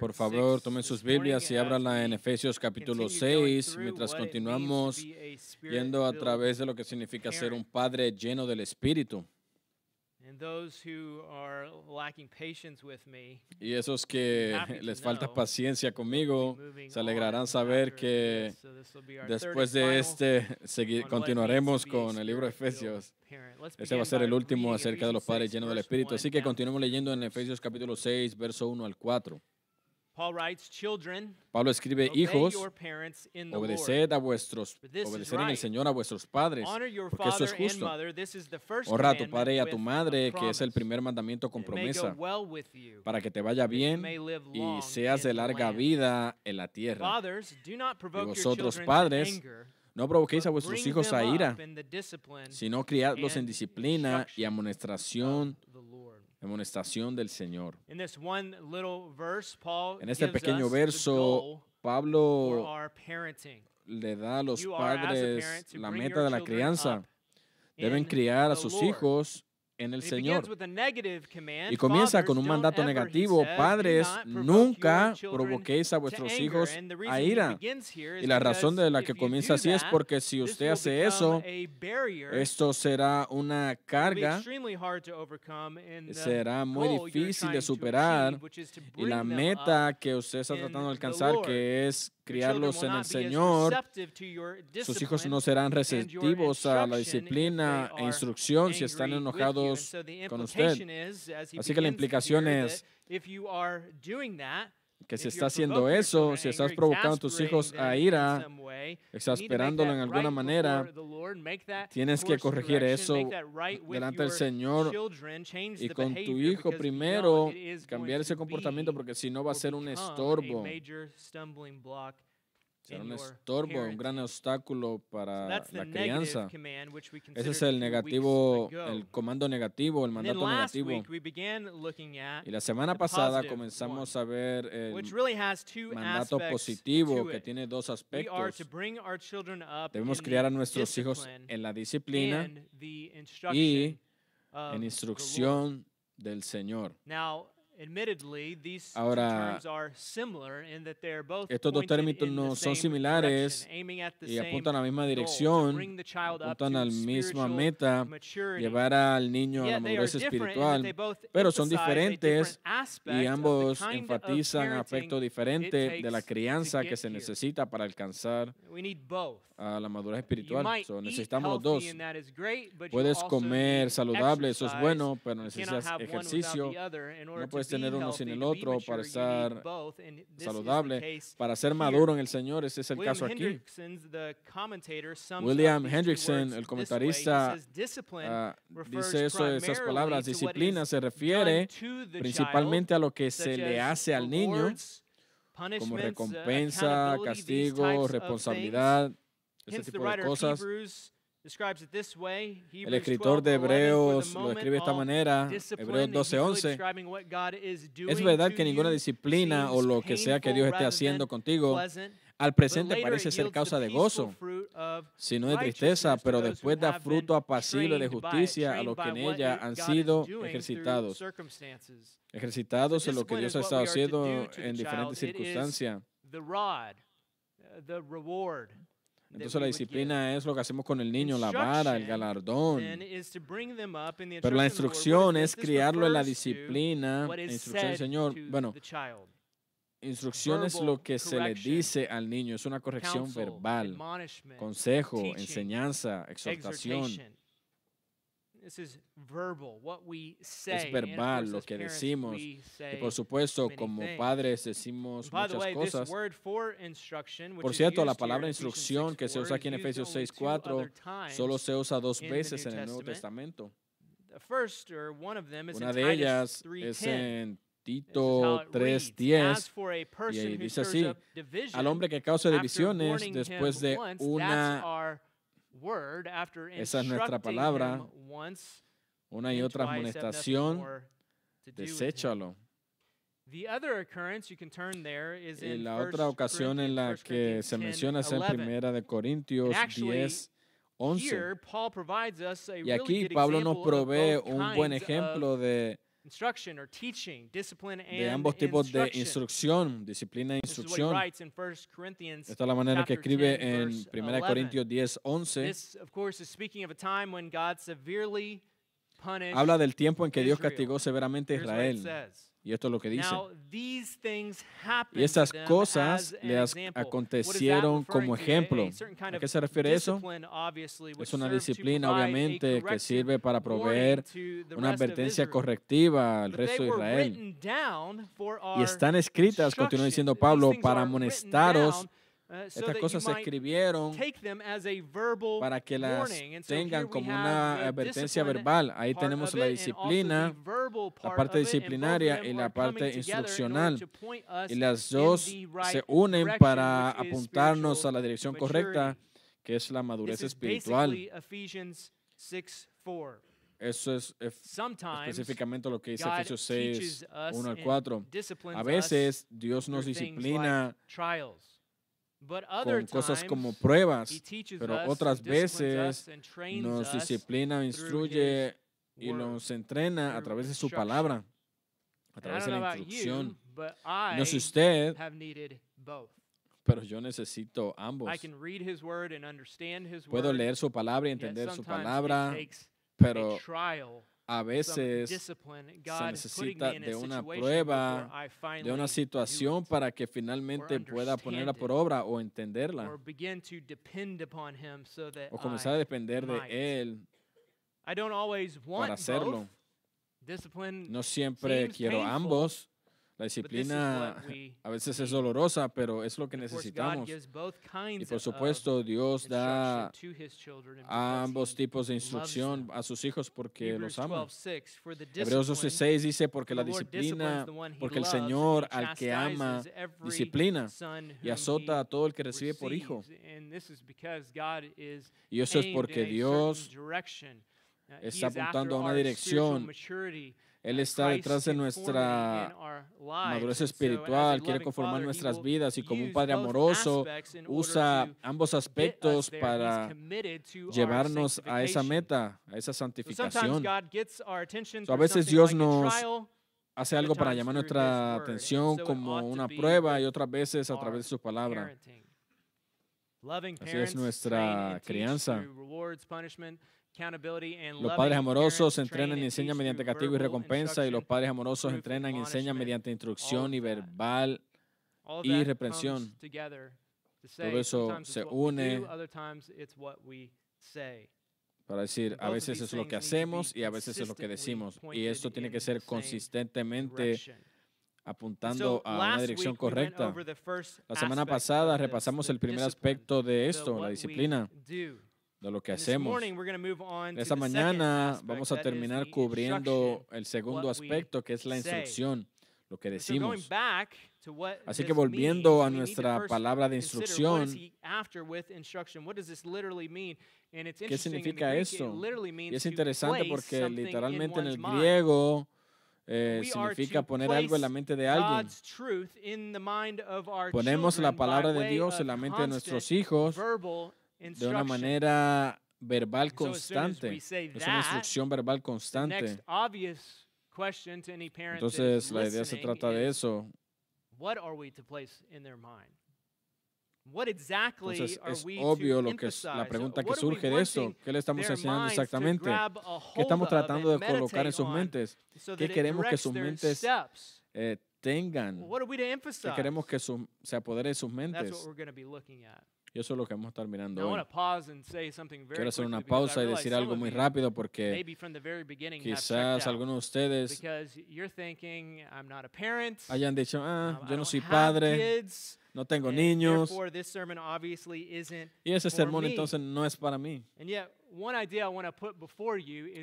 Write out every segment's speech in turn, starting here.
Por favor, 6 tomen sus Biblias y ábranla en Efesios capítulo continue going 6, through mientras continuamos yendo a través de lo que significa ser un padre lleno del Espíritu. Y esos que les falta paciencia conmigo, se alegrarán saber que this. So this will be our third and después de este continuaremos con el libro de Efesios. Ese va a ser el último acerca de los padres 6, llenos del Espíritu. 1 Así que continuemos leyendo en Efesios capítulo 6, verso 1 al 4. Paul writes, "Children, Pablo escribe, hijos, obedeced a vuestros, obedecer en el. Señor a vuestros padres, Honor your porque eso father es justo. Honra a tu padre y a tu madre, que es el primer mandamiento con promesa, para que te vaya bien y seas de larga vida en la tierra. Fathers, do not provoke your vosotros, children padres, No provoquéis a vuestros hijos a ira, in the discipline sino criadlos en disciplina y amonestación. Amonestación del Señor. In this one little verse, Paul En este gives pequeño us verso, Pablo le da a los padres la meta de la crianza. Deben criar a sus hijos en el Señor. Y comienza con un mandato negativo. Padres, nunca provoquéis a vuestros hijos a ira. Y la razón de la que comienza así es porque si usted hace eso, esto será una carga será muy difícil de superar, y la meta que usted está tratando de alcanzar, que es criarlos en el Señor, sus hijos no serán receptivos a la disciplina e instrucción si están enojados con usted. Así que la implicación es que si if está you're haciendo eso, si estás provocando a tus hijos a ira, exasperándolo en alguna manera, tienes que corregir eso delante del Señor y con tu hijo primero cambiar ese to comportamiento porque si no va a ser un estorbo, será un estorbo, un gran obstáculo So para the la crianza. command, Ese es el negativo, el comando negativo, el mandato negativo. Y la semana pasada comenzamos one, a ver el really mandato positivo que tiene dos aspectos. Debemos criar a nuestros hijos en la disciplina y en instrucción del Señor. Now, Ahora, terms are similar in that they're both estos dos términos the son similares y apuntan a la misma dirección, apuntan a la misma meta, llevar al niño a la Yet they are madurez espiritual, pero son diferentes y ambos enfatizan aspectos diferentes de la crianza que se necesita para alcanzar We need both. a la madurez espiritual. So, necesitamos los dos. Puedes comer saludable, eso es bueno, pero necesitas ejercicio. No to puedes tener uno sin el otro para estar saludable. Para ser maduro en el Señor, ese es el William caso aquí. William Hendrickson, el comentarista, says, "Discipline Ah, refers dice eso, esas palabras, disciplina is se refiere principalmente a lo que se le hace al niño como uh, recompensa, castigo, responsabilidad, ese tipo de cosas. Hebrews describes it this way. El escritor de 12:11, for the Hebreos lo escribe de esta manera, Hebreos and he's really 12:11. describing what God is Es verdad que ninguna disciplina o lo que sea que Dios esté haciendo contigo al presente parece ser causa the de gozo, sino de tristeza, pero después da fruto apacible de justicia a los que en ella han sido ejercitados. Ejercitados en lo que Dios ha estado haciendo en diferentes circunstancias. Entonces la disciplina es lo que hacemos con el niño, la vara, el galardón. Pero la instrucción es criarlo en la disciplina, is instrucción del Señor. Bueno, instrucción es lo que se le dice al niño, es una corrección verbal, consejo, enseñanza, exhortación. This is verbal, what we say. of verbal lo que parents, decimos. Y por supuesto, como things. padres decimos the muchas way, cosas. Por cierto, la palabra instrucción que se 6:4 usa aquí en Efesios only two 6.4 other times. solo se usa dos veces en el Nuevo Testament. Testamento. The first, or one of them, is Una de ellas 3:10. es en Tito it reads. As 3.10. for a person who dice así, Al hombre que causa divisiones después de una, word, after Esa es nuestra palabra, una y otra amonestación, deséchalo. The other occurrence you can turn there is Y in la 1 otra ocasión en la Corinthians, 1 que se 10, menciona es en 11. Primera de Corintios And actually, 10, 11. Here, Paul provides us a Y really aquí good Pablo nos provee un buen ejemplo de instruction or teaching, discipline and de ambos tipos de instrucción, disciplina e instrucción. writes in 1 Corinthians. Esta es la manera que escribe 10, en verse 1 11. Corintios 10, 11. This, of course, is speaking of a time when God severely punished Habla del tiempo en que Dios castigó severamente a Israel. Y esto es lo que dice. Y estas cosas as an le as- example. What is that acontecieron como ejemplo. ¿A qué se refiere eso? Es una disciplina, obviamente, que sirve para proveer una advertencia correctiva al resto de Israel. Y están escritas, continúa diciendo Pablo, para amonestaros. Uh, Estas cosas se escribieron para que las tengan como una advertencia verbal. Ahí tenemos la disciplina, la part parte disciplinaria y la parte instruccional. y las dos se unen para apuntarnos a la dirección correcta, que es la madurez espiritual. basically Ephesians 6:4. Eso es específicamente lo que dice Efesios 6, teaches us 1 al and 4. disciplines A veces Dios nos disciplina con cosas como pruebas, pero otras veces nos disciplina, instruye y nos entrena a través de su instruction. palabra, a través de la instrucción. No sé I usted, pero yo necesito ambos. I can read his word and understand his Puedo word. leer su palabra y entender su palabra, pero a veces se necesita de una prueba, de una situación it, para que finalmente pueda ponerla por obra o entenderla o comenzar a depender de. Él para hacerlo. No siempre quiero ambos. La disciplina a veces es dolorosa, pero es lo que necesitamos. Y por supuesto, Dios da a ambos tipos de instrucción a sus hijos porque los ama. 12:6, for the Hebreos discipline 12:6 dice, porque la disciplina, porque el Señor al que ama disciplina y azota a todo el que recibe por hijo. Y eso es porque Dios. Uh, está apuntando a una dirección. Él está detrás de nuestra madurez espiritual, quiere conformar nuestras vidas y como un Padre amoroso usa ambos aspectos para llevarnos a esa meta, a esa santificación. So, a veces Dios nos Hace algo para llamar nuestra atención como una prueba y otras veces a través de su palabra. Así es nuestra crianza. Los padres amorosos entrenan y enseñan mediante castigo y recompensa y los padres amorosos entrenan y enseñan mediante instrucción y verbal. Y reprensión. Todo eso se une. Para decir, a veces es lo que hacemos y a veces es lo que decimos. Y esto tiene que ser consistentemente apuntando a una dirección correcta. La semana pasada repasamos el primer aspecto de esto, la disciplina. De lo que hacemos. morning we're going to move on to Esta mañana vamos a terminar cubriendo el segundo aspecto, que es la instrucción, lo que decimos. Así que volviendo a nuestra palabra de instrucción, ¿qué significa esto? Y es interesante porque literalmente en el griego eh, significa poner algo en la mente de alguien. Ponemos la palabra de Dios en la mente de nuestros hijos de una manera verbal constante. Es una instrucción verbal constante. Entonces la idea se trata de eso. What are we to place in their mind? What exactly Entonces es obvio lo que es la pregunta que surge de eso. wanting ¿Qué le estamos enseñando exactamente? ¿Qué estamos tratando de colocar en sus mentes? so ¿Qué queremos que sus mentes? Eh, tengan? ¿Qué queremos que su- se apodere de sus mentes? Y eso es lo que vamos a estar mirando hoy. Quiero hacer una pausa y decir algo muy rápido porque quizás algunos de ustedes hayan dicho, ah, um, yo no soy padre, no tengo niños. Y ese sermón entonces no es para mí.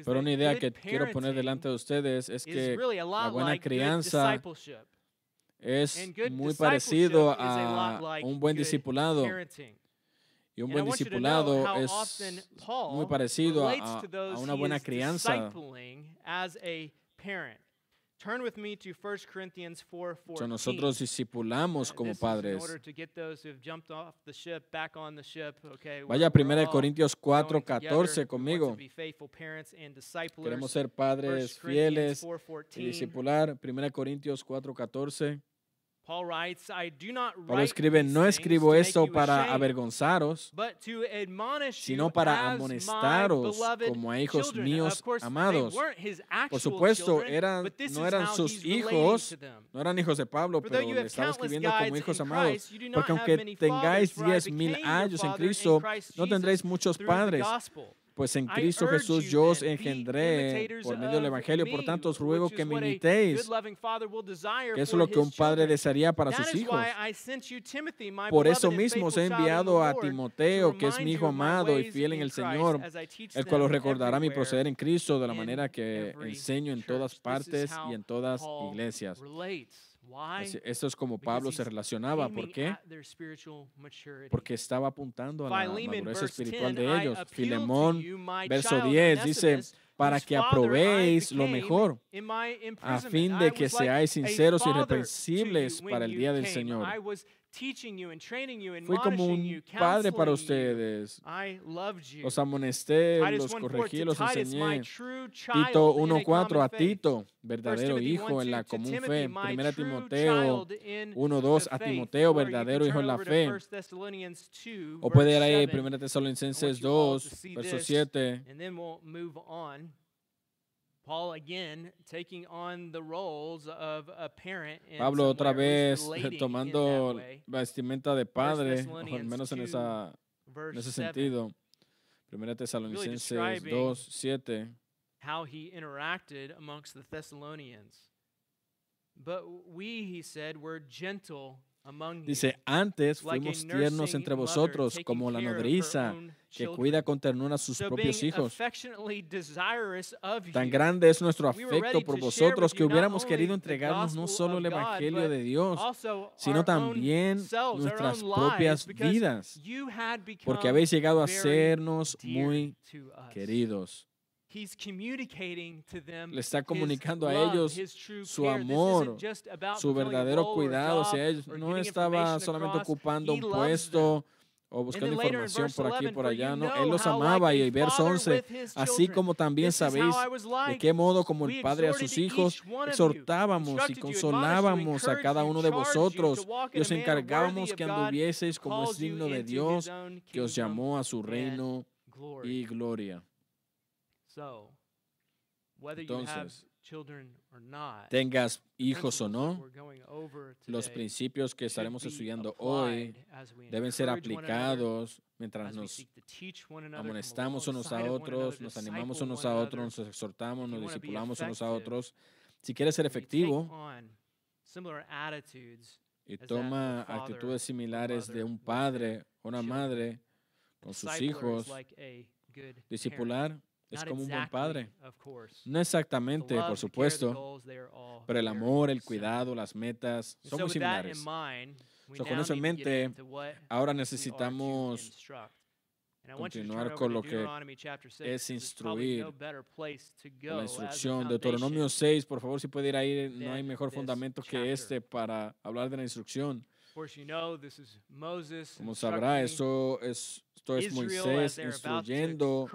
Pero una idea que quiero poner delante de ustedes es que really a lot buena crianza. Es muy parecido a un buen discipulado. Y un buen discipulado es muy parecido a, a una buena crianza. discipling as a parent. Turn with me to 1 Corinthians 4:14. So, nosotros discipulamos como padres. Vaya a we're- we're 1 all Corintios growing 4, together. 14 We want conmigo. Queremos ser 1 padres fieles y 4:14. discipular. 1 Corintios 4, 14. Pablo escribe, no escribo esto para avergonzaros, sino para amonestaros como a hijos míos amados. Por supuesto, eran, no eran sus hijos, no eran hijos de Pablo, pero le estaba escribiendo como hijos amados. Porque aunque tengáis diez mil años en Cristo, no tendréis muchos padres. Pues en Cristo Jesús yo os engendré por medio del Evangelio. Por tanto, os ruego que me imitéis, que eso es lo que un padre desearía para sus hijos. Por eso mismo os he enviado a Timoteo, que es mi hijo amado y fiel en el Señor, el cual os recordará mi proceder en Cristo de la manera que enseño en todas partes y en todas iglesias. Esto es como Pablo se relacionaba. ¿Por qué? Porque estaba apuntando a la madurez espiritual 10, de ellos. Filemón, verso child 10, dice, para que aprobéis lo mejor, a fin de que seáis sinceros y irreprensibles when para el día del. Señor. I was teaching you and training you, Fui como un you, padre para ustedes. I loved you. Los amonesté, los 1:4, corregí, los enseñé. Tito in a 1.4 common a. Tito, verdadero hijo en la 1:2 to común fe. Primera Timoteo child in 1.2 the a. Timoteo, verdadero hijo en la fe. 1 Thessalonians 2, O puede ir ahí 7, 1 Tesalonicenses you all to 2, see verso this. 7. Paul again taking on the roles of a parent in Pablo otra way, or at least vez tomando vestimenta de padre, o al menos en, 2, esa, en ese sentido. 1 Tesalonicenses describing 2, 7. how he interacted amongst the Thessalonians. But we, he said, were gentle Dice, antes fuimos tiernos entre vosotros, como la nodriza que cuida con ternura a sus propios hijos. Tan grande es nuestro afecto por vosotros que hubiéramos querido entregarnos no solo el Evangelio de Dios, sino también nuestras propias vidas, porque habéis llegado a sernos muy queridos. He's communicating to them Le está comunicando a ellos su amor, su verdadero cuidado job hacia ellos. No estaba solamente ocupando un puesto o And buscando información por aquí y 11, por allá. No, Él los amaba y el verso father 11, with his así como también sabéis de qué modo como el Padre a sus hijos exhortábamos y consolábamos a cada uno de vosotros. y os encargábamos que anduvieseis como es digno de Dios que os llamó a su reino y gloria. So, whether you have Entonces, tengas hijos o no, los principios que estaremos estudiando hoy deben ser aplicados mientras nos amonestamos unos a otros, nos animamos unos a otros, nos exhortamos, nos discipulamos unos a otros. Si quieres ser efectivo y toma actitudes similares de un padre o una madre con sus hijos, discipular es como un buen padre. No exactamente, por supuesto, pero el amor, el cuidado, las metas son so muy similares. So, con eso en mente, Ahora necesitamos continuar con lo que Deuteronomy chapter 6, es instruir la instrucción. foundation Deuteronomio 6, por favor, si puede ir ahí, no hay mejor fundamento que este para hablar de la instrucción. Como sabrá, eso es, esto es Moisés instruyendo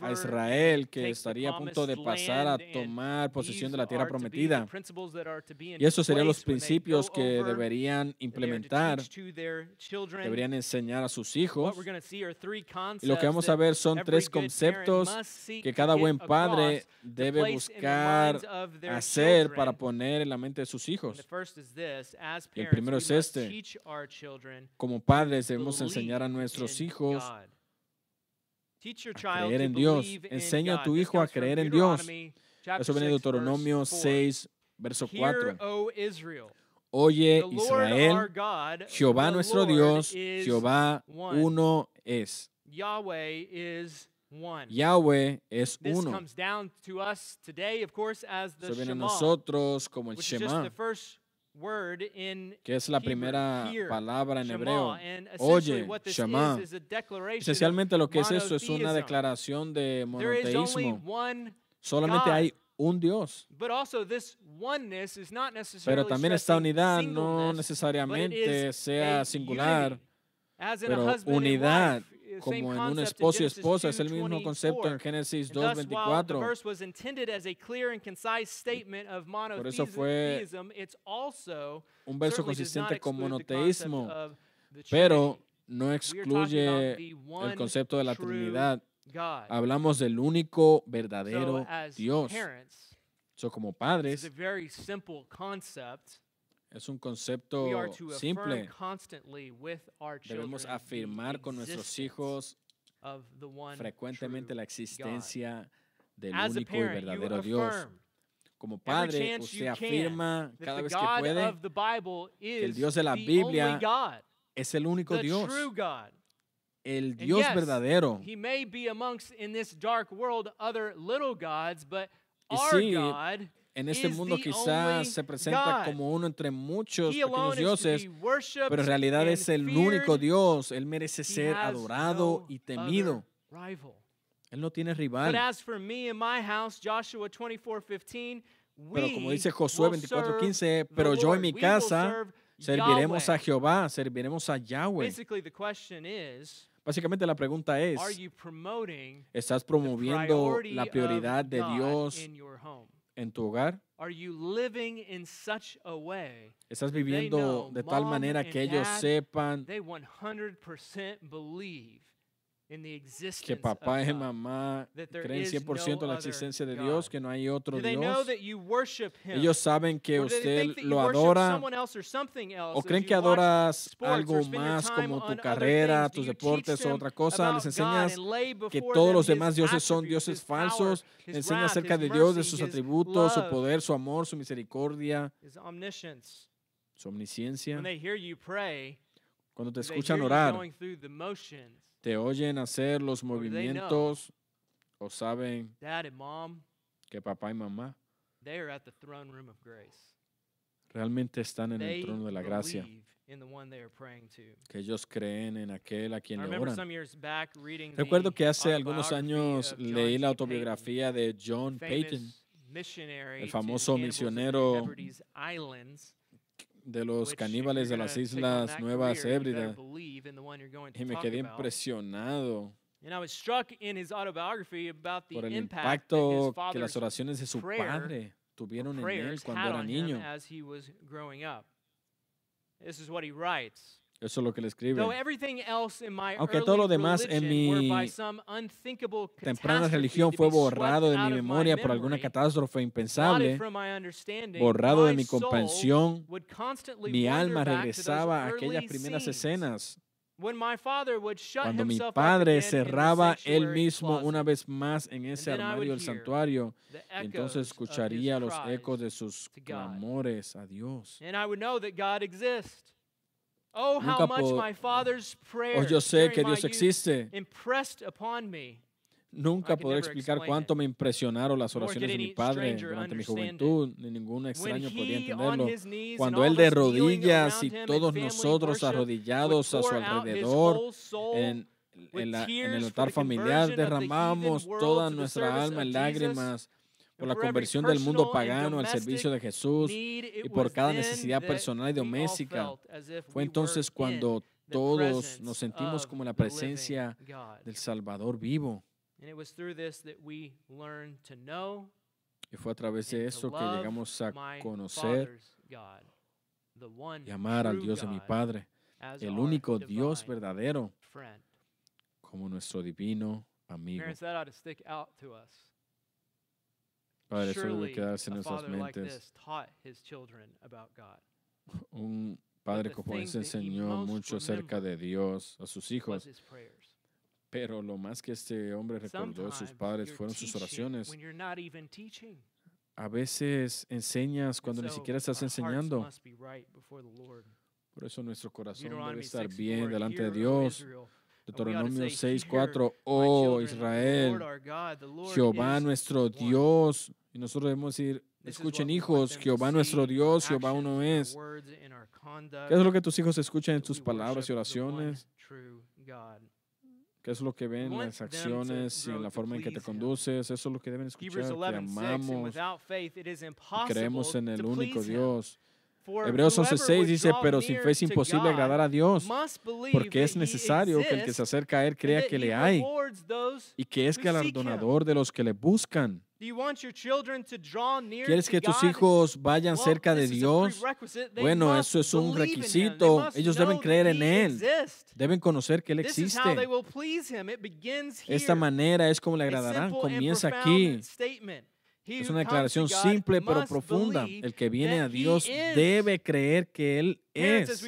a Israel que estaría a punto de pasar a tomar posesión de la tierra prometida. Y esos serían los principios que deberían implementar, deberían enseñar a sus hijos. Y lo que vamos a ver son tres conceptos que cada buen padre debe buscar hacer para poner en la mente de sus hijos. Y el primero es este. Como padres debemos enseñar a nuestros in hijos God. Teach your a child creer en Dios. Enseña a tu hijo a creer en Dios. Eso viene de 6, verse Deuteronomio 4. 6, verso Hear, 4. O Israel, Oye Israel, Jehová nuestro Dios, Jehová uno es. Yahweh es uno. Eso viene a nosotros como el Shema, word in que es la Hebrew, primera hear, palabra en hebreo. Oye, what this Shema. is is a declaration of Esencialmente lo que es eso es una declaración de monoteísmo. Solamente hay un Dios. But also this oneness is not Pero necessarily también esta unidad no necesariamente sea singular, unity. As in a pero unidad, como en un esposo y esposa, es el mismo 2:24. concepto en Génesis And thus, while the 2.24. verse was intended as a clear and concise statement of Por eso fue Un verso consistente con monoteísmo, pero no excluye el concepto de la Trinidad. Hablamos del único verdadero Dios. So, como padres, es un concepto simple. Debemos afirmar con nuestros hijos frecuentemente la existencia del único y verdadero Dios. Como padre, usted afirma cada vez que puede, Bible el Dios de la Biblia es el único Dios, el Dios verdadero. He may be amongst in this dark world other little gods, but Y our sí, God, En este mundo quizás se presenta como uno entre muchos pequeños dioses, pero en realidad es el único. Dios. Él merece ser adorado y temido. Él no tiene rival. as for me and my house, Joshua 24:15, Pero como dice Josué will serve 24:15, the pero yo en mi casa serviremos a. Jehová, serviremos a Yahweh. Básicamente la pregunta es, ¿estás promoviendo la prioridad de Dios? En tu hogar? Are you living in such a way ¿Estás they viviendo de tal manera que ellos sepan they 100% believe que papá y mamá creen is 100% en no la existencia de God? Dios, que no hay otro Dios? Ellos saben que usted lo adora someone else or something else o creen que adoras algo más como tu carrera, tus deportes o otra cosa. Les enseñas que todos los demás dioses son dioses falsos. His Enseña wrath, acerca de Dios, de sus atributos, su poder, su amor, su misericordia, su omnisciencia. When they hear you pray, Cuando te escuchan orar, te oyen hacer los movimientos o saben mom, que papá y mamá they are at the throne room of grace. realmente están en el trono de la gracia, believe in the one they are praying to. que ellos creen en aquel a quien le oran. Recuerdo que hace algunos años leí la autobiografía de John Payton, el famoso misionero de los caníbales de las Islas Nuevas Hébridas y me quedé impresionado And I was struck in his autobiography about the por el impacto que las oraciones de su padre tuvieron en él cuando era niño. This is what he writes. Eso es lo que le escribe. Aunque todo lo demás en mi Temprana religión fue borrado de mi memoria por alguna catástrofe impensable, borrado de mi comprensión. Mi alma regresaba a aquellas primeras escenas, cuando mi padre cerraba él mismo una vez más en ese then I would armario del santuario, y entonces escucharía los ecos de sus clamores a Dios. Oh, how Nunca much po- my father's Oh, prayers yo sé que Dios existe. impressed upon me. Nunca podré explicar cuánto me impresionaron las oraciones de mi padre durante mi juventud, ni ningún When extraño on entenderlo. his knees and Cuando all Él of de rodillas around y todos nosotros arrodillados a su alrededor whole soul en, en la- en tears el altar familiar, derramamos toda nuestra alma en lágrimas por la conversión del mundo pagano al servicio de Jesús. y por cada necesidad personal y doméstica. Fue entonces cuando todos nos sentimos como la the living presencia del Salvador vivo. Y fue a través de eso que llegamos a conocer y amar al Dios de mi Padre, el único Dios verdadero, como nuestro divino amigo. Parents, that ought to stick out to us. Padre, eso quedarse en nuestras mentes. Un padre como ese enseñó mucho acerca de Dios a sus hijos, pero lo más que este hombre recordó de sus padres fueron sus oraciones. A veces enseñas And cuando ni siquiera estás enseñando. Por eso nuestro corazón debe estar 6:4, bien delante de "Hear, O Dios. Deuteronomio say, 6:4, "Hear, my oh Israel, Jehová nuestro one." Dios. Y nosotros debemos decir, escuchen hijos, Jehová nuestro Dios, Jehová uno es. ¿Qué es lo que tus hijos escuchan en tus palabras y oraciones? ¿Qué es lo que ven en las acciones y en la forma en que te conduces. Eso es lo que deben escuchar, que 11:6 and amamos, y creemos en el único. Dios. Hebreos whoever 11:6 would dice, pero sin fe es imposible agradar a Dios, porque es necesario que el que se acerca a Él crea que le hay y que es galardonador de los que le buscan. Do you want your children to draw near ¿Quieres que tus hijos vayan cerca de Dios? Bueno, eso es un requisito. Ellos deben creer en Él. Deben conocer que Él existe. will please him. It begins Esta manera es como le agradarán. Comienza aquí. Es una declaración simple pero profunda. El que viene that a Dios debe creer que Él es.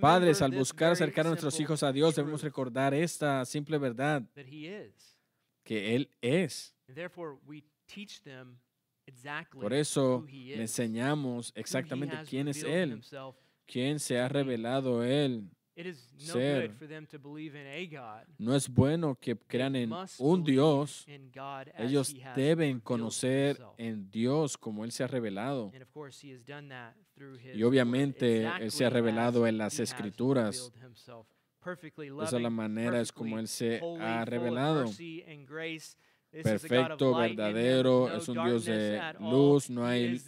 Padres, al buscar acercar a nuestros hijos a Dios, debemos recordar esta simple verdad, que Él es. And therefore, we teach them exactly Por eso le enseñamos exactamente quién es Él, quién se ha revelado Él. It is no ser. good for them to believe in a God. No es bueno que crean en un Dios. Ellos deben conocer en Dios como Él se ha revelado. Y obviamente Él se ha revelado en las Escrituras. Esa es la manera, es como Él se ha revelado. Perfecto, verdadero, es un Dios de luz, no hay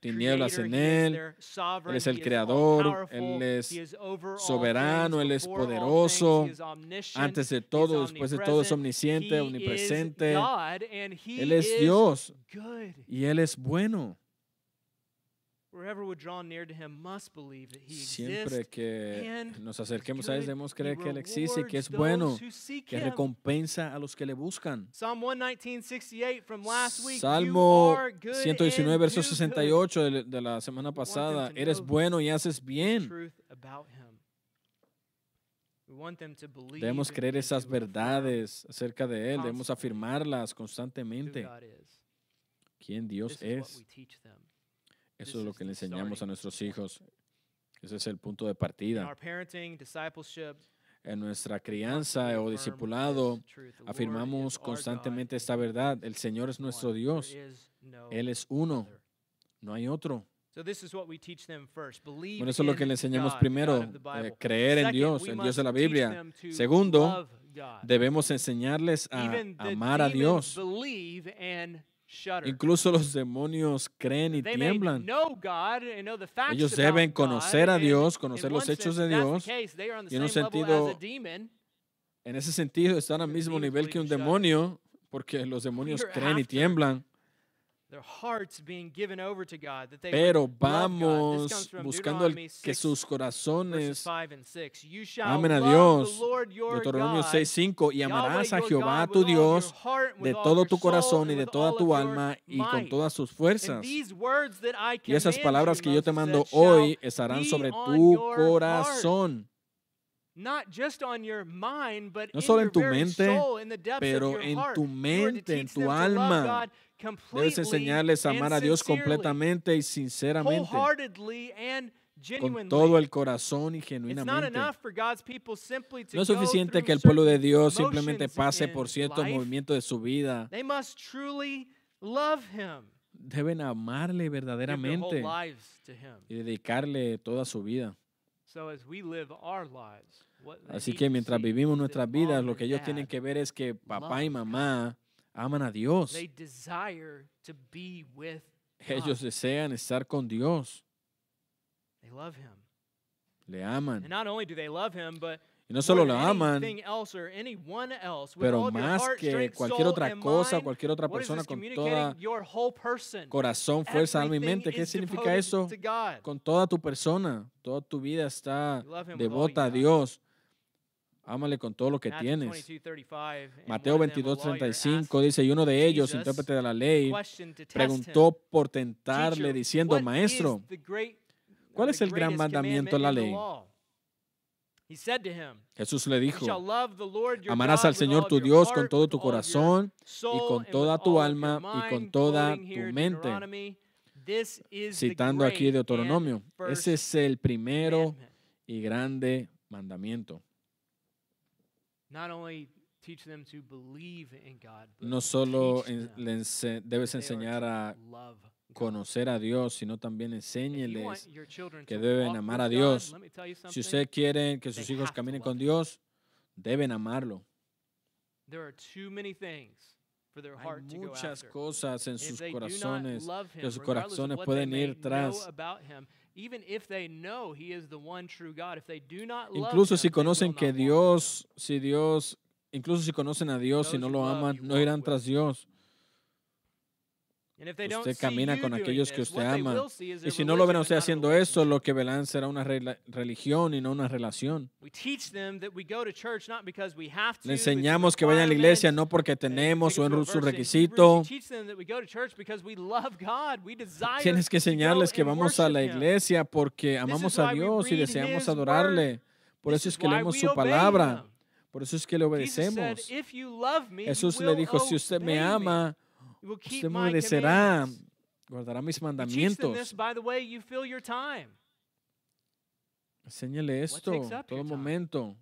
tinieblas en Él. Él es el creador, Él es soberano, Él es poderoso, Antes de todo, después de todo, es omnisciente, omnipresente. Él es Dios y Él es bueno. Whoever would draw near to him must believe that he Siempre que nos acerquemos a Él, debemos creer que Él existe y que es bueno, que recompensa a los que le buscan. Psalm 119:68 from last week. you Salmo are good 119, and verso do good. 68 de, la semana pasada. Eres bueno y haces bien. truth about him. We want them to believe Debemos creer esas verdades acerca de Él. Debemos afirmarlas constantemente. God is. Quién Dios es. Eso es lo que le enseñamos a nuestros hijos. Ese es el punto de partida. En nuestra crianza o discipulado, afirmamos constantemente esta verdad. El Señor es nuestro. Dios. Él es uno. No hay otro. Bueno, eso es lo que le enseñamos primero, eh, creer en Dios, el Dios de la Biblia. Segundo. Debemos enseñarles a amar a Dios. Incluso los demonios creen y tiemblan. Ellos deben conocer a Dios, conocer los hechos de Dios, y en un sentido. En ese sentido, están al mismo nivel que un demonio, porque los demonios creen y tiemblan. Pero vamos buscando el- que 6, sus corazones 5 6. Amen a Dios. Deuteronomio God, 6:5 y amarás a Jehová tu Dios de todo tu corazón y de toda tu alma y con todas sus fuerzas. Y esas palabras que yo te mando hoy estarán sobre tu corazón, Not just on your mind, but No in solo en tu mente, pero en tu mente, en tu alma. Debes enseñarles a amar a Dios completamente y sinceramente, con todo el corazón y genuinamente. No es suficiente que el pueblo de Dios simplemente pase por cierto life. movimiento de su vida. They must truly love Him. Deben amarle verdaderamente y dedicarle toda su vida. Así que mientras vivimos nuestras vidas, lo and que ellos tienen que ver es que papá y mamá aman a Dios. They desire to be with Ellos desean estar con Dios, They love Him. le And aman. not only do they love Him, but Y no solo lo aman, pero más que cualquier otra and cosa, cualquier otra persona con toda corazón, fuerza, alma y mente. ¿Qué significa eso? Con toda tu persona, toda tu vida está devota a. Dios. Ámale con todo lo que tienes. 22:35, and Mateo one of them, a 22, lawyer, 35 asked dice, y uno de ellos, intérprete de la ley, preguntó por tentarle "Teacher, diciendo, maestro, ¿cuál es el gran mandamiento en la ley? the law?" He said to him, Jesús le "You shall dijo, amarás al Señor tu Dios con todo tu corazón y con toda tu alma y con mind", toda tu mente. Deuteronomy, "This is the Citando aquí Deuteronomio. Ese es el primero commandment." y grande mandamiento. Not only teach them to believe in God, but No solo debes enseñar a conocer a Dios, sino también enséñeles que deben amar a Dios. Si usted quiere que sus hijos caminen con. Dios, deben amarlo. There are too many things for their Hay muchas cosas en sus corazones. que sus corazones pueden ir tras. About him, even if they know he is the one true God, if they do not love Incluso si conocen que. Dios, si Dios, incluso si conocen a Dios y Those no lo aman, no irán tras Dios. And if they don't Usted camina con aquellos que usted ama. Y si no lo ven a usted haciendo eso, lo que verán será una religión y no una relación. Le enseñamos que vayan a la iglesia no porque tenemos o en su requisito. Tienes que enseñarles que vamos a la iglesia porque amamos a Dios y deseamos adorarle. Por eso es que leemos su palabra. Por eso es que le obedecemos. "If you love me, you Jesús le dijo, si usted me ama, usted me obedecerá, commandments." guardará mis mandamientos. Enséñale esto, todo momento.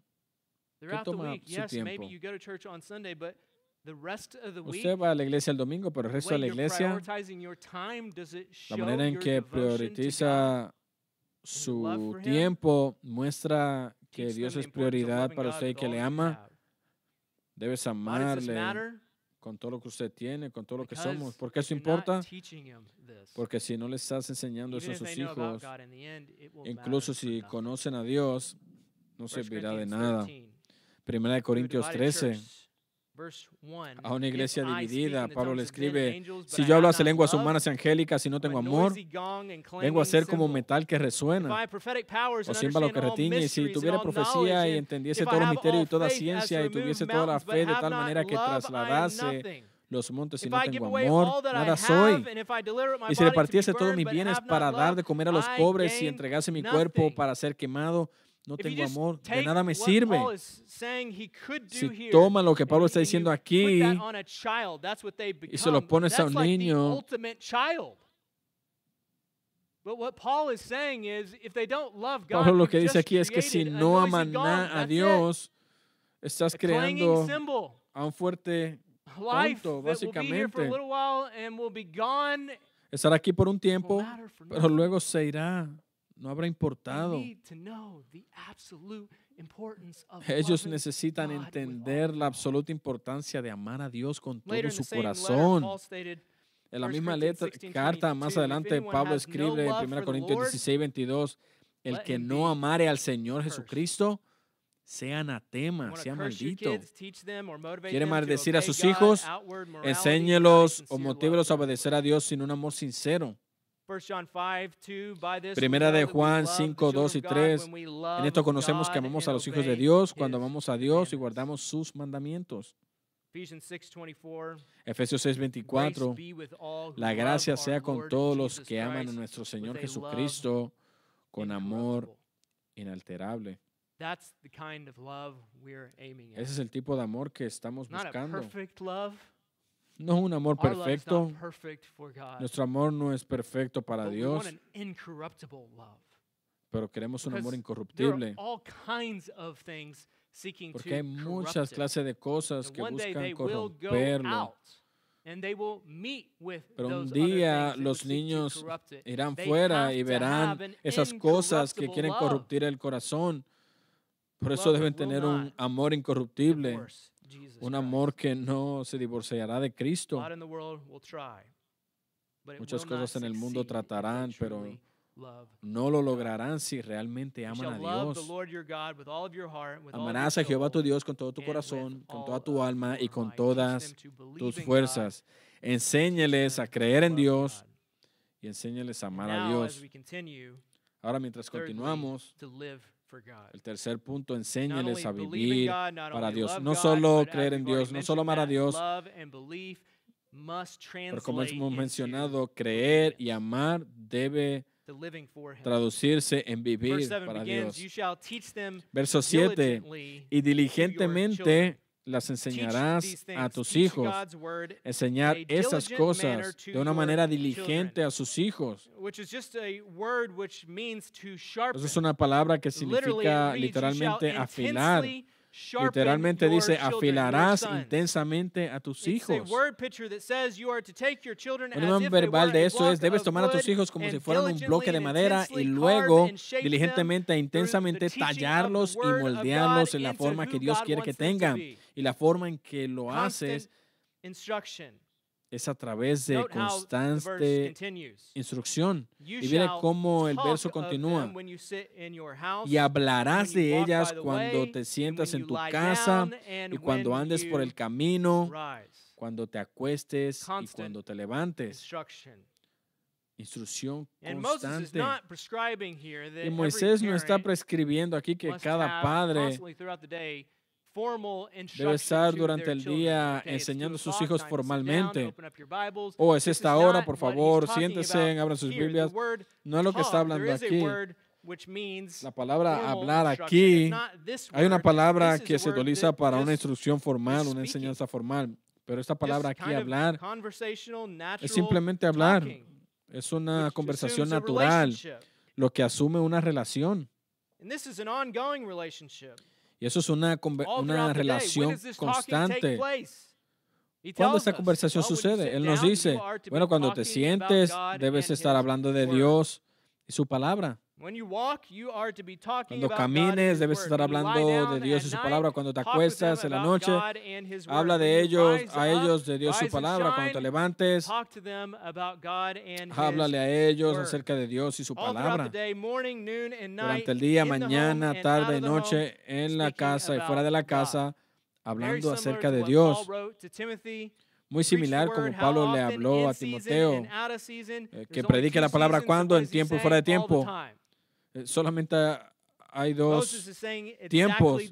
the toma su tiempo? you go to church on Sunday, but the rest of the week, Usted va a la iglesia el domingo, pero el resto de la iglesia, la manera en que prioriza su tiempo, muestra que Dios es prioridad para usted y que le ama. Debes amarle? Con todo lo que usted tiene, con todo lo que somos. ¿Por qué eso importa? Porque si no le estás enseñando eso a sus hijos, incluso si conocen a Dios, no 1 servirá de nada. 13, Primera de Corintios divided 13, church, verse 1, a una "If iglesia dividida, Pablo le escribe, si yo hablase lenguas humanas y angélicas y no tengo amor, vengo a ser como metal que resuena. O and símbalo que retiñe, si tuviera profecía y entendiese todos los misterios y toda ciencia y tuviese toda la fe de tal manera que trasladase los montes y If no tengo amor, nada soy. Y si le body to be partiese todos mis bienes para dar de comer a los pobres y entregase mi cuerpo para ser quemado, no tengo amor, de nada me sirve. Si toma lo que Pablo está diciendo aquí y se lo pones a un niño, ultimate child. But what Paul is saying is, if they don't love God, Pablo lo que dice aquí es que si no aman a. Dios, estás creando a un fuerte tonto, básicamente. Estará aquí por un tiempo, pero luego se irá. No habrá importado. Ellos necesitan entender la absoluta importancia de amar a Dios con todo su corazón. En la 1 misma letra, 16, carta, más 22, if adelante, Pablo escribe en love 1 for the Corintios Lord, 16, 22, el que no amare al Señor. Jesucristo, sea anatema, sea maldito. ¿Quiere maldecir a sus hijos? Enséñelos o motívelos a obedecer a Dios sin un amor sincero. 1 John 5, 2, by this we Primera de Juan love the 5, children 2 y of God 3. when we En esto conocemos que amamos a los hijos de Dios cuando amamos a Dios y guardamos sus mandamientos. Ephesians 6:24 Efesios 6, Grace 24. be with all who La gracia sea con todos los que aman a nuestro Señor Jesucristo con amor inalterable. That's the kind of love we're aiming at. Ese es el tipo de amor que estamos buscando. No un amor perfecto. Nuestro amor no es perfecto para Dios, pero queremos un amor incorruptible. Porque hay muchas clases de cosas que buscan they will go corromperlo. Pero un día los niños. Irán fuera y verán esas cosas que quieren corruptir el corazón. Por eso deben tener un amor incorruptible, un amor que no se divorciará de Cristo. Muchas cosas en el mundo tratarán, pero No lo lograrán si realmente aman a Dios. Amarás a Jehová tu Dios con todo tu corazón, con toda tu alma y con todas tus fuerzas. Enséñeles a creer en Dios y enséñeles a amar a Dios. Ahora mientras continuamos, el tercer punto, enséñeles a vivir para Dios. No solo creer en Dios, no solo amar a Dios, pero como hemos mencionado, creer y amar debe traducirse en vivir 7 para Dios. Verso 7. diligently Y diligentemente las enseñarás a tus hijos. Enseñar manner cosas de una manera diligente a sus hijos. Eso es una palabra que significa reads, "You shall literalmente afilar. Literalmente dice, afilarás sons." intensamente a tus hijos. Un verbal de eso es, debes tomar a tus hijos como si fueran un bloque de madera y luego diligentemente e intensamente tallarlos y moldearlos en la forma que Dios quiere que tengan. Y la forma en que lo haces. Es a través de constante instrucción. Y mire shall cómo el verso continúa. Y hablarás de ellas cuando te sientas en tu casa y cuando andes por el camino, cuando te acuestes y cuando te levantes. Instrucción constante. Y Moisés no está prescribiendo aquí que cada padre debe estar durante el día enseñando a sus hijos formalmente. Bibles. Oh, es esta hora, por favor, siéntense, abran sus Biblias. No es lo que está hablando aquí. La palabra hablar aquí, hay una palabra que se utiliza para una instrucción formal, una enseñanza formal. Pero esta palabra aquí, hablar, natural simplemente hablar. es una conversación natural, relationship. lo que asume una relación. Y eso es una, una relación constante. tells esta conversación sucede? Él nos dice, bueno, cuando te sientes, debes estar hablando de. Dios y su palabra. When you walk, you are to be talking Cuando camines, debes estar hablando de Dios y su palabra. Cuando te acuestas en la noche, habla de ellos, a ellos de Dios y su palabra. Cuando te levantes, háblale a ellos acerca de Dios y su palabra. Durante el día, mañana, tarde noche, en la casa y fuera de la casa, hablando acerca de Dios. Muy similar como Pablo le habló a Timoteo, eh, que predique la palabra cuando, en tiempo y fuera de tiempo. Eh, Solamente hay dos tiempos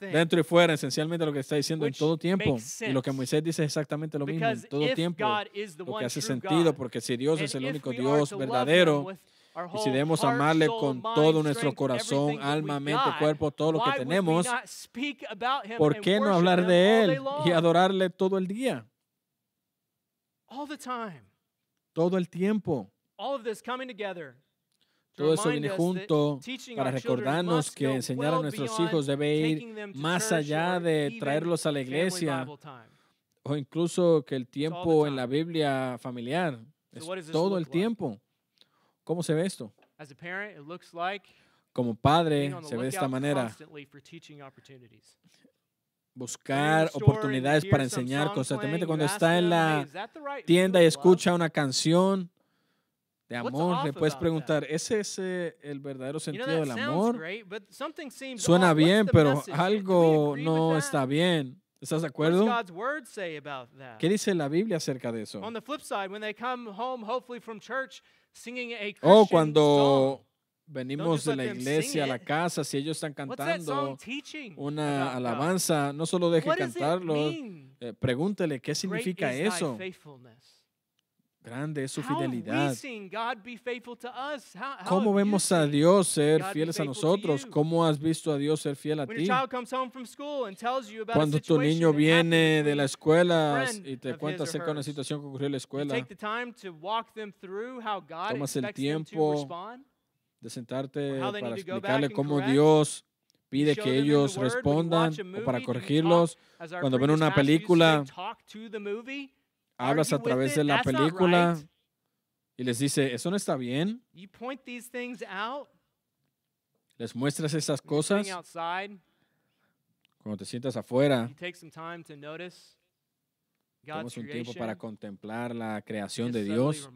dentro y fuera, esencialmente lo que está diciendo en todo tiempo. Y lo que. Moisés dice es exactamente lo mismo, en todo tiempo. Lo que hace sentido, porque si Dios es el único Dios verdadero, y si debemos amarle con todo nuestro corazón, alma, mente, cuerpo, todo lo que tenemos, ¿por qué no hablar de Él y adorarle todo el día, todo el tiempo? Todo eso viene junto para recordarnos que enseñar a nuestros hijos debe ir más allá de traerlos a la iglesia o incluso que el tiempo en la. Biblia familiar es todo el tiempo. ¿Cómo se ve esto? Como padre se ve de esta manera, buscar oportunidades para enseñar constantemente cuando está en la "Hey, is that the right tienda y of love?" escucha una canción de amor, le puedes preguntar, ¿ese es el verdadero sentido del amor? Suena bien, pero algo no está bien. ¿Estás de acuerdo? ¿Qué dice la Biblia acerca de eso? On the flip side, when they come home, hopefully from church, singing a Christian O song, cuando venimos de la iglesia a la casa, si ellos están cantando una alabanza, no solo deje cantarlo, eh, pregúntele qué significa eso. Grande es su fidelidad. ¿Cómo vemos a Dios ser fieles a nosotros? ¿Cómo has visto a Dios ser fiel a ti? Cuando tu niño viene de la escuela y te cuenta acerca de una situación que ocurrió en la escuela, Tomas el tiempo de sentarte para explicarle cómo. Dios pide que ellos respondan o para corregirlos. Cuando ven una película, Hablas a través de la película y les dice, eso no está bien. You point these things out. Les muestras esas cosas. cuando te sientas afuera. Tomas un tiempo para contemplar la creación de Dios.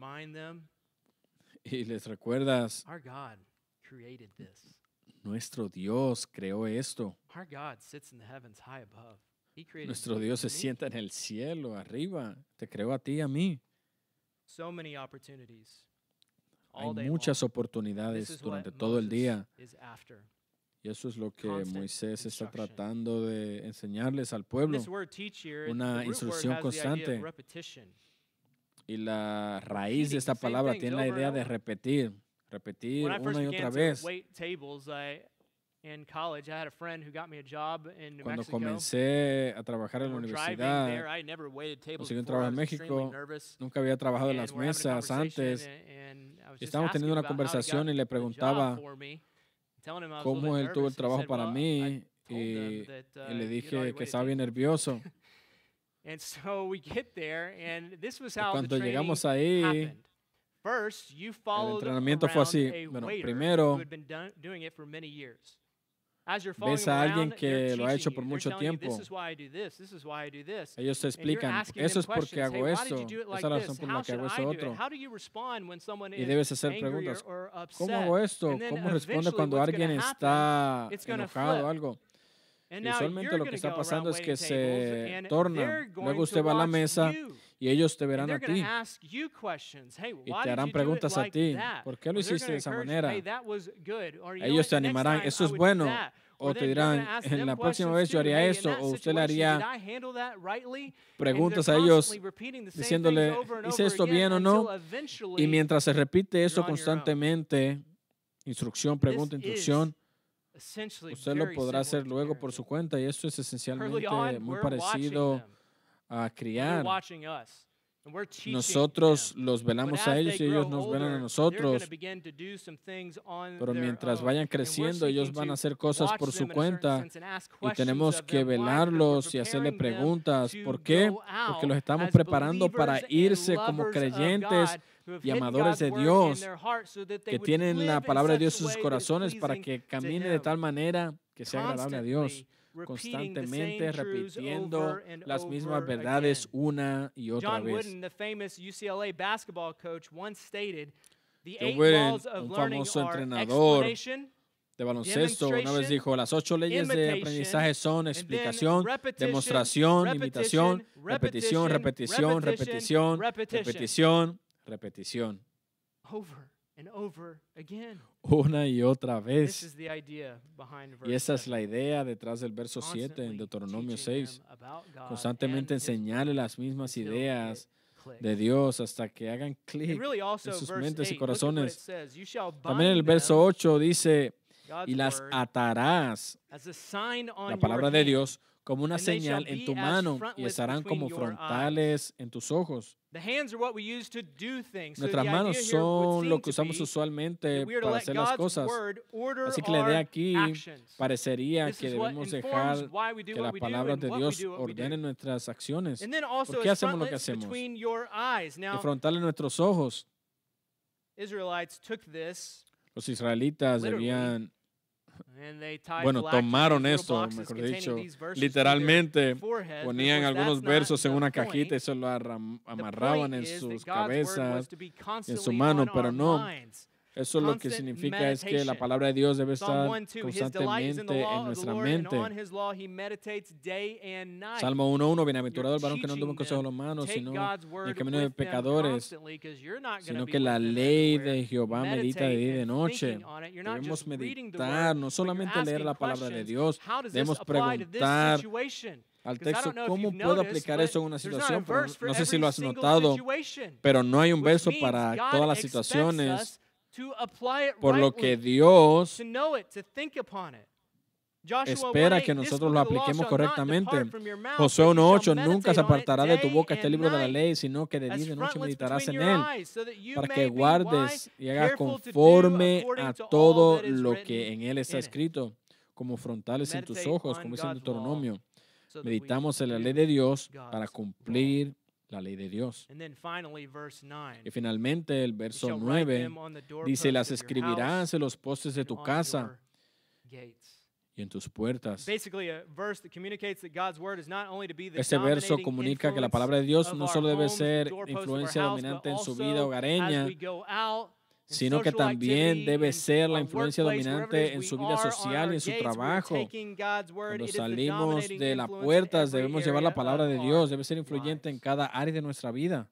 y les recuerdas, nuestro Dios creó esto. Nuestro Dios se sienta en el cielo, arriba. Te creó a ti y a mí. So many opportunities. All Hay muchas oportunidades durante todo el día. Y eso es lo que Moisés está tratando de enseñarles al pueblo. Una instrucción constante. Y la raíz de esta palabra tiene la idea de repetir, repetir una y otra vez. Wait tables I, in college, I had a friend who got me a job in New Cuando Mexico. comencé a trabajar en la universidad, conseguí un trabajo en México, nunca había trabajado en And las mesas antes. estábamos teniendo una about how he got conversación y le the job preguntaba cómo él tuvo el trabajo para "Well, I- mí. y, that y uh, le dije que estaba bien nervioso. And so we get there, and this was Y cuando llegamos ahí, happened. First, you followed entrenamiento fue así. Bueno, primero, ves a alguien que lo ha hecho por mucho tiempo. Ellos te explican, eso es porque hago esto, esa es la razón por la que hago it? otro. Y debes hacer preguntas. ¿Cómo hago esto? ¿Cómo responde cuando alguien está enojado o algo? Y usualmente lo que está pasando es que se torna. Luego usted va a la mesa y ellos te verán a ti. y te harán preguntas a ti. ¿Por qué lo hiciste de esa manera? Ellos te animarán, eso es bueno. O te dirán, en la próxima vez yo haría that o usted le haría preguntas a ellos diciéndole, ¿hice esto bien o no? Y mientras se repite eso constantemente, instrucción, pregunta, instrucción, usted lo podrá hacer to luego por su cuenta y esto es esencialmente muy parecido a criar. Nosotros los velamos a ellos y ellos nos velan a nosotros, pero mientras vayan creciendo ellos van a hacer cosas por su cuenta y tenemos que velarlos y hacerle preguntas. ¿Por qué? Porque los estamos preparando para irse como creyentes y amadores de Dios, que tienen la palabra de Dios en sus corazones para que camine de tal manera que sea agradable a Dios, constantemente repitiendo las mismas verdades una y otra John vez. Wooden, the famous UCLA basketball coach, once stated, "The John Wooden, un famoso entrenador De baloncesto, una vez dijo, las ocho leyes de aprendizaje son explicación, repetition, demostración, imitación, repetition, repetición, repetición, repetición, repetición, repetición, over and over again." una y otra This vez. is the idea behind verse Y esa es 7. la idea detrás del verso 7 en Constantly Deuteronomio teaching 6. them about God Constantemente enseñarle las mismas ideas de Dios hasta que hagan clic. really also sus mentes y 8, look at what it corazones. says, "You shall También en el verso them, 8 dice, y las atarás, la palabra de Dios, como una señal en tu mano y estarán como your eyes." frontales en tus ojos. Nuestras manos son lo que usamos usualmente para hacer las cosas. Así que la idea aquí parecería que debemos dejar que las palabras de Dios ordenen nuestras acciones also qué hacemos lo que hacemos? y Now, frontales nuestros ojos. Israelites took this Los israelitas debían, bueno, tomaron esto, mejor dicho, literalmente ponían algunos versos en una cajita y se lo amarraban en sus cabezas. be constantly mano, pero no. Eso lo que significa es que la palabra de Dios debe estar 1 2 His delight is in the constantemente en nuestra mente. Salmo 1.1, bienaventurado el varón que no en consejo de los manos, sino en el camino de pecadores, sino que la ley de Jehová medita de día y de noche. Debemos meditar, no solamente leer la palabra de. Dios, debemos preguntar al texto cómo puedo aplicar eso en una situación, pero no sé si lo has notado, pero no hay un verso para todas las situaciones, us to apply it por lo que Dios to know it, to think upon it. Joshua espera 1:8, que "This nosotros lo apliquemos correctamente. Josué but you 1.8, shall nunca se apartará de tu boca este libro de la ley, sino que de día y de noche meditarás en él, para que guardes y hagas conforme a todo lo que en él está escrito, como frontales en tus ojos, como dice en Deuteronomio. Meditamos en la ley de Dios para cumplir la ley de Dios. And then finally, verse 9. Y finalmente el verso shall write 9 them on the dice, las escribirás en los postes de tu casa y en tus puertas. Este verso comunica que la palabra de Dios no solo debe ser influencia dominante en su vida hogareña, sino que también debe ser la influencia dominante en su vida social y en su trabajo. Cuando salimos de las puertas debemos llevar la palabra de Dios, debe ser influyente en cada área de nuestra vida.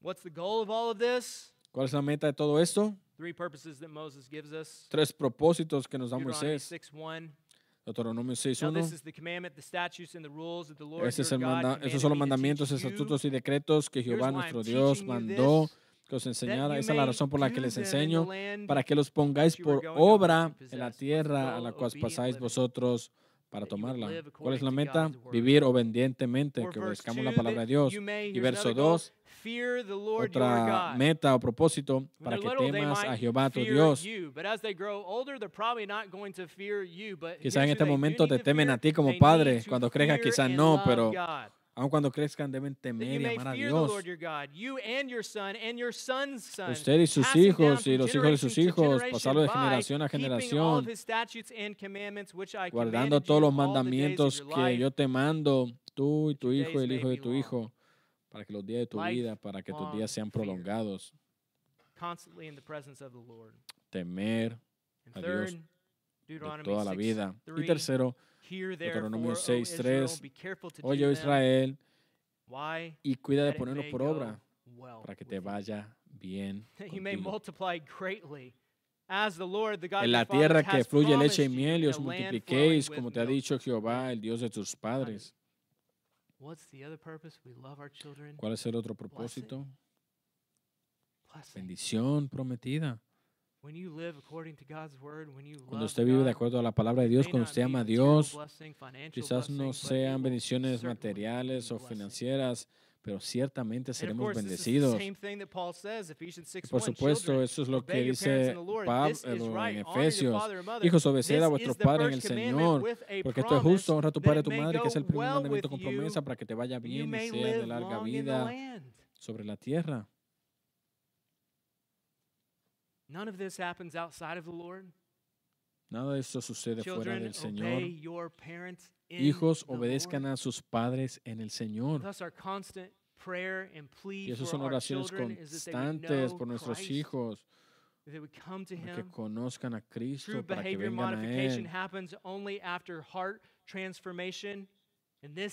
What's the goal of all of this? ¿Cuál es la meta de todo esto? Three purposes that Moses gives us. Tres propósitos que nos da Moisés. 6:1. Deuteronomio Now 6.1. this is the commandment, the statutes, and the rules that the Lord Este es el manda- esos son los mandamientos, estatutos y decretos que Jehová nuestro Dios mandó que os enseñara. Esa es la razón por la que les enseño, para que los pongáis por obra en la tierra a la cual pasáis vosotros para tomarla. ¿Cuál es la meta? Vivir obedientemente, que obedezcamos la palabra de Dios. Y verso another goal, 2, fear the Lord your otra meta o propósito para que temas a Jehová tu Dios. Quizá en este momento te temen a ti como padre. Cuando crezcan, fear quizá and no, pero. Aun cuando crezcan deben temer y amar a Dios. Lord your God, you and your son and your son's son, Usted y sus hijos y los hijos de sus hijos, pasarlo de generación a generación, guardando todos los mandamientos que yo te mando, tú y tu hijo y el hijo de tu hijo, para que los días de tu vida, para que tus días sean prolongados. constantly in the presence of the Lord. Temer And a Dios de toda la 6, vida. Y 3, tercero, Deuteronomio therefore, O 6, Israel, 3, be careful to oye do oh. Israel, y cuida de ponerlo por obra, para que te vaya bien. Contigo. En la tierra que fluye leche y miel y os multipliquéis, como te ha dicho Jehová, el Dios de tus padres. What's the other purpose? We love our children. ¿Cuál es el otro propósito? Bendición prometida. Cuando usted vive de acuerdo a la palabra de Dios, cuando usted ama a Dios, quizás no sean bendiciones materiales o financieras, pero ciertamente seremos bendecidos. 6, Por supuesto, eso es lo que dice. Pablo en Efesios. Hijos, obedeced a the padres en el Señor, porque esto es justo. Honra a tu padre y a tu madre, que es el primer mandamiento con you, promesa para que te vaya bien y may sea de larga vida sobre la tierra. None of this happens outside of the Lord. Nada de esto sucede fuera del Señor. obey your parents in Hijos, the obedezcan Lord. a sus padres en el Señor. Thus our constant prayer and plea Y esas son oraciones constantes por nuestros hijos, para que conozcan a Cristo, para que vengan a Él.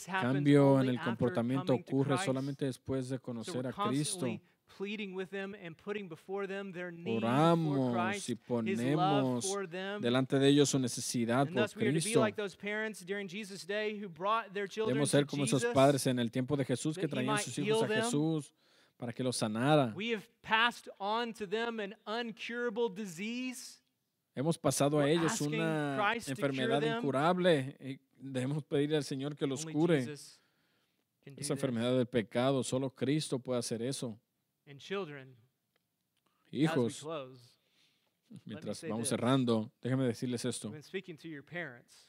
Cambio en el comportamiento ocurre solamente después de conocer a Cristo. Constantly pleading with them and putting before them their need for Oramos Christ, y His love ponemos for them. delante de ellos su necesidad And por thus we are to be Cristo. like those parents during Jesus' day who brought their children Debemos to ser como esos padres en el tiempo de Jesús que traían sus hijos a. Jesús para que los sanara. We have passed on to them an uncurable disease. Hemos pasado a ellos una Christ to cure enfermedad incurable y debemos pedirle al Señor que los Only cure. Esa enfermedad del pecado, solo Cristo puede hacer eso. Hijos, mientras say vamos cerrando, déjeme decirles esto. I've been speaking to your parents.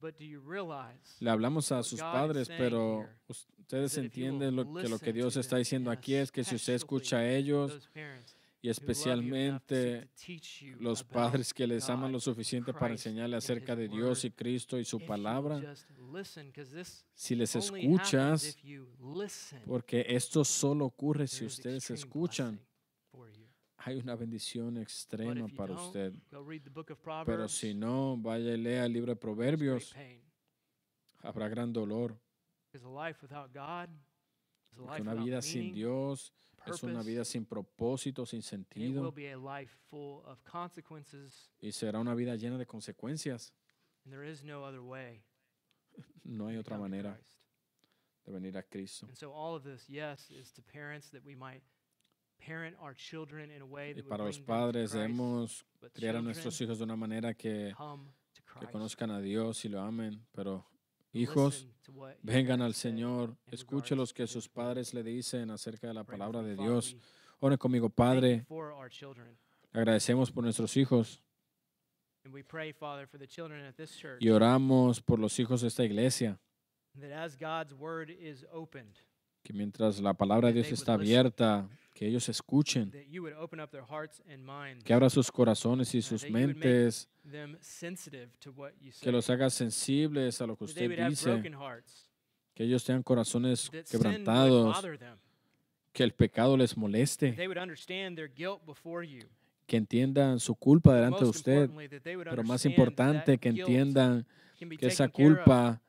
But do you realize Le hablamos a sus padres, pero here ustedes entienden lo que, lo que listen Dios to está diciendo aquí es que si usted escucha a ellos y especialmente los padres que les aman lo suficiente para enseñarle acerca de Dios y Cristo y su palabra, si les escuchas, porque esto solo ocurre si ustedes escuchan, hay una bendición extrema para usted. Pero si no, vaya y lea el libro de Proverbios, habrá gran dolor. Because a life without God. Is a Porque una vida sin Dios es una vida sin propósito, sin and it will sentido, be a life full of consequences, y será una vida llena de consecuencias. and there is no other way No hay otra manera de venir a Cristo. And so all of this, yes, is to parents that we might parent our children in a way Y para los padres debemos criar a nuestros hijos de una manera que, que conozcan a Dios y lo amen. Pero hijos, vengan al Señor, escuche lo que sus padres le dicen acerca de la palabra de Dios. we Ore conmigo, Padre, agradecemos por nuestros hijos. And we pray, Father, for the children at this church, y oramos por los hijos de esta iglesia. Que mientras la palabra de Dios está abierta, que ellos escuchen, que abra sus corazones y sus mentes, que los haga sensibles a lo que usted dice, que ellos tengan corazones quebrantados, que el pecado les moleste, They would understand their guilt before you. que entiendan su culpa delante de usted, pero más understand importante que entiendan que esa culpa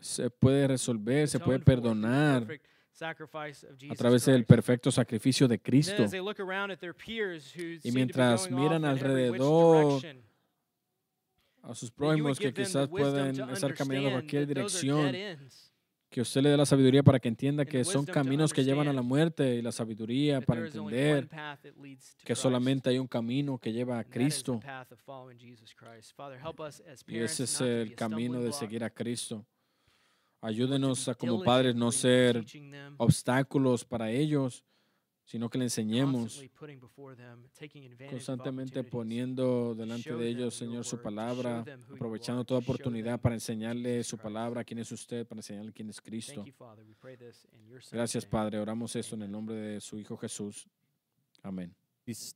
se puede resolver, se puede perdonar a través del perfecto sacrificio de Cristo. be mientras miran alrededor, A sus prójimos que quizás pueden estar caminando en cualquier dirección. Que usted le dé la sabiduría para que entienda que son caminos que llevan a la muerte y la sabiduría para entender que solamente hay un camino que lleva a Cristo. y ese es el camino de seguir a Cristo. Ayúdenos a como padres no ser obstáculos para ellos, sino que le enseñemos constantemente poniendo delante de ellos, Señor, su palabra, aprovechando toda oportunidad para enseñarle su palabra, quién es usted, para enseñarle quién es Cristo. Thank you, Father. We pray this in your Son's Gracias, name. Padre. Oramos esto en el Amen. nombre de su Hijo Jesús. Amén.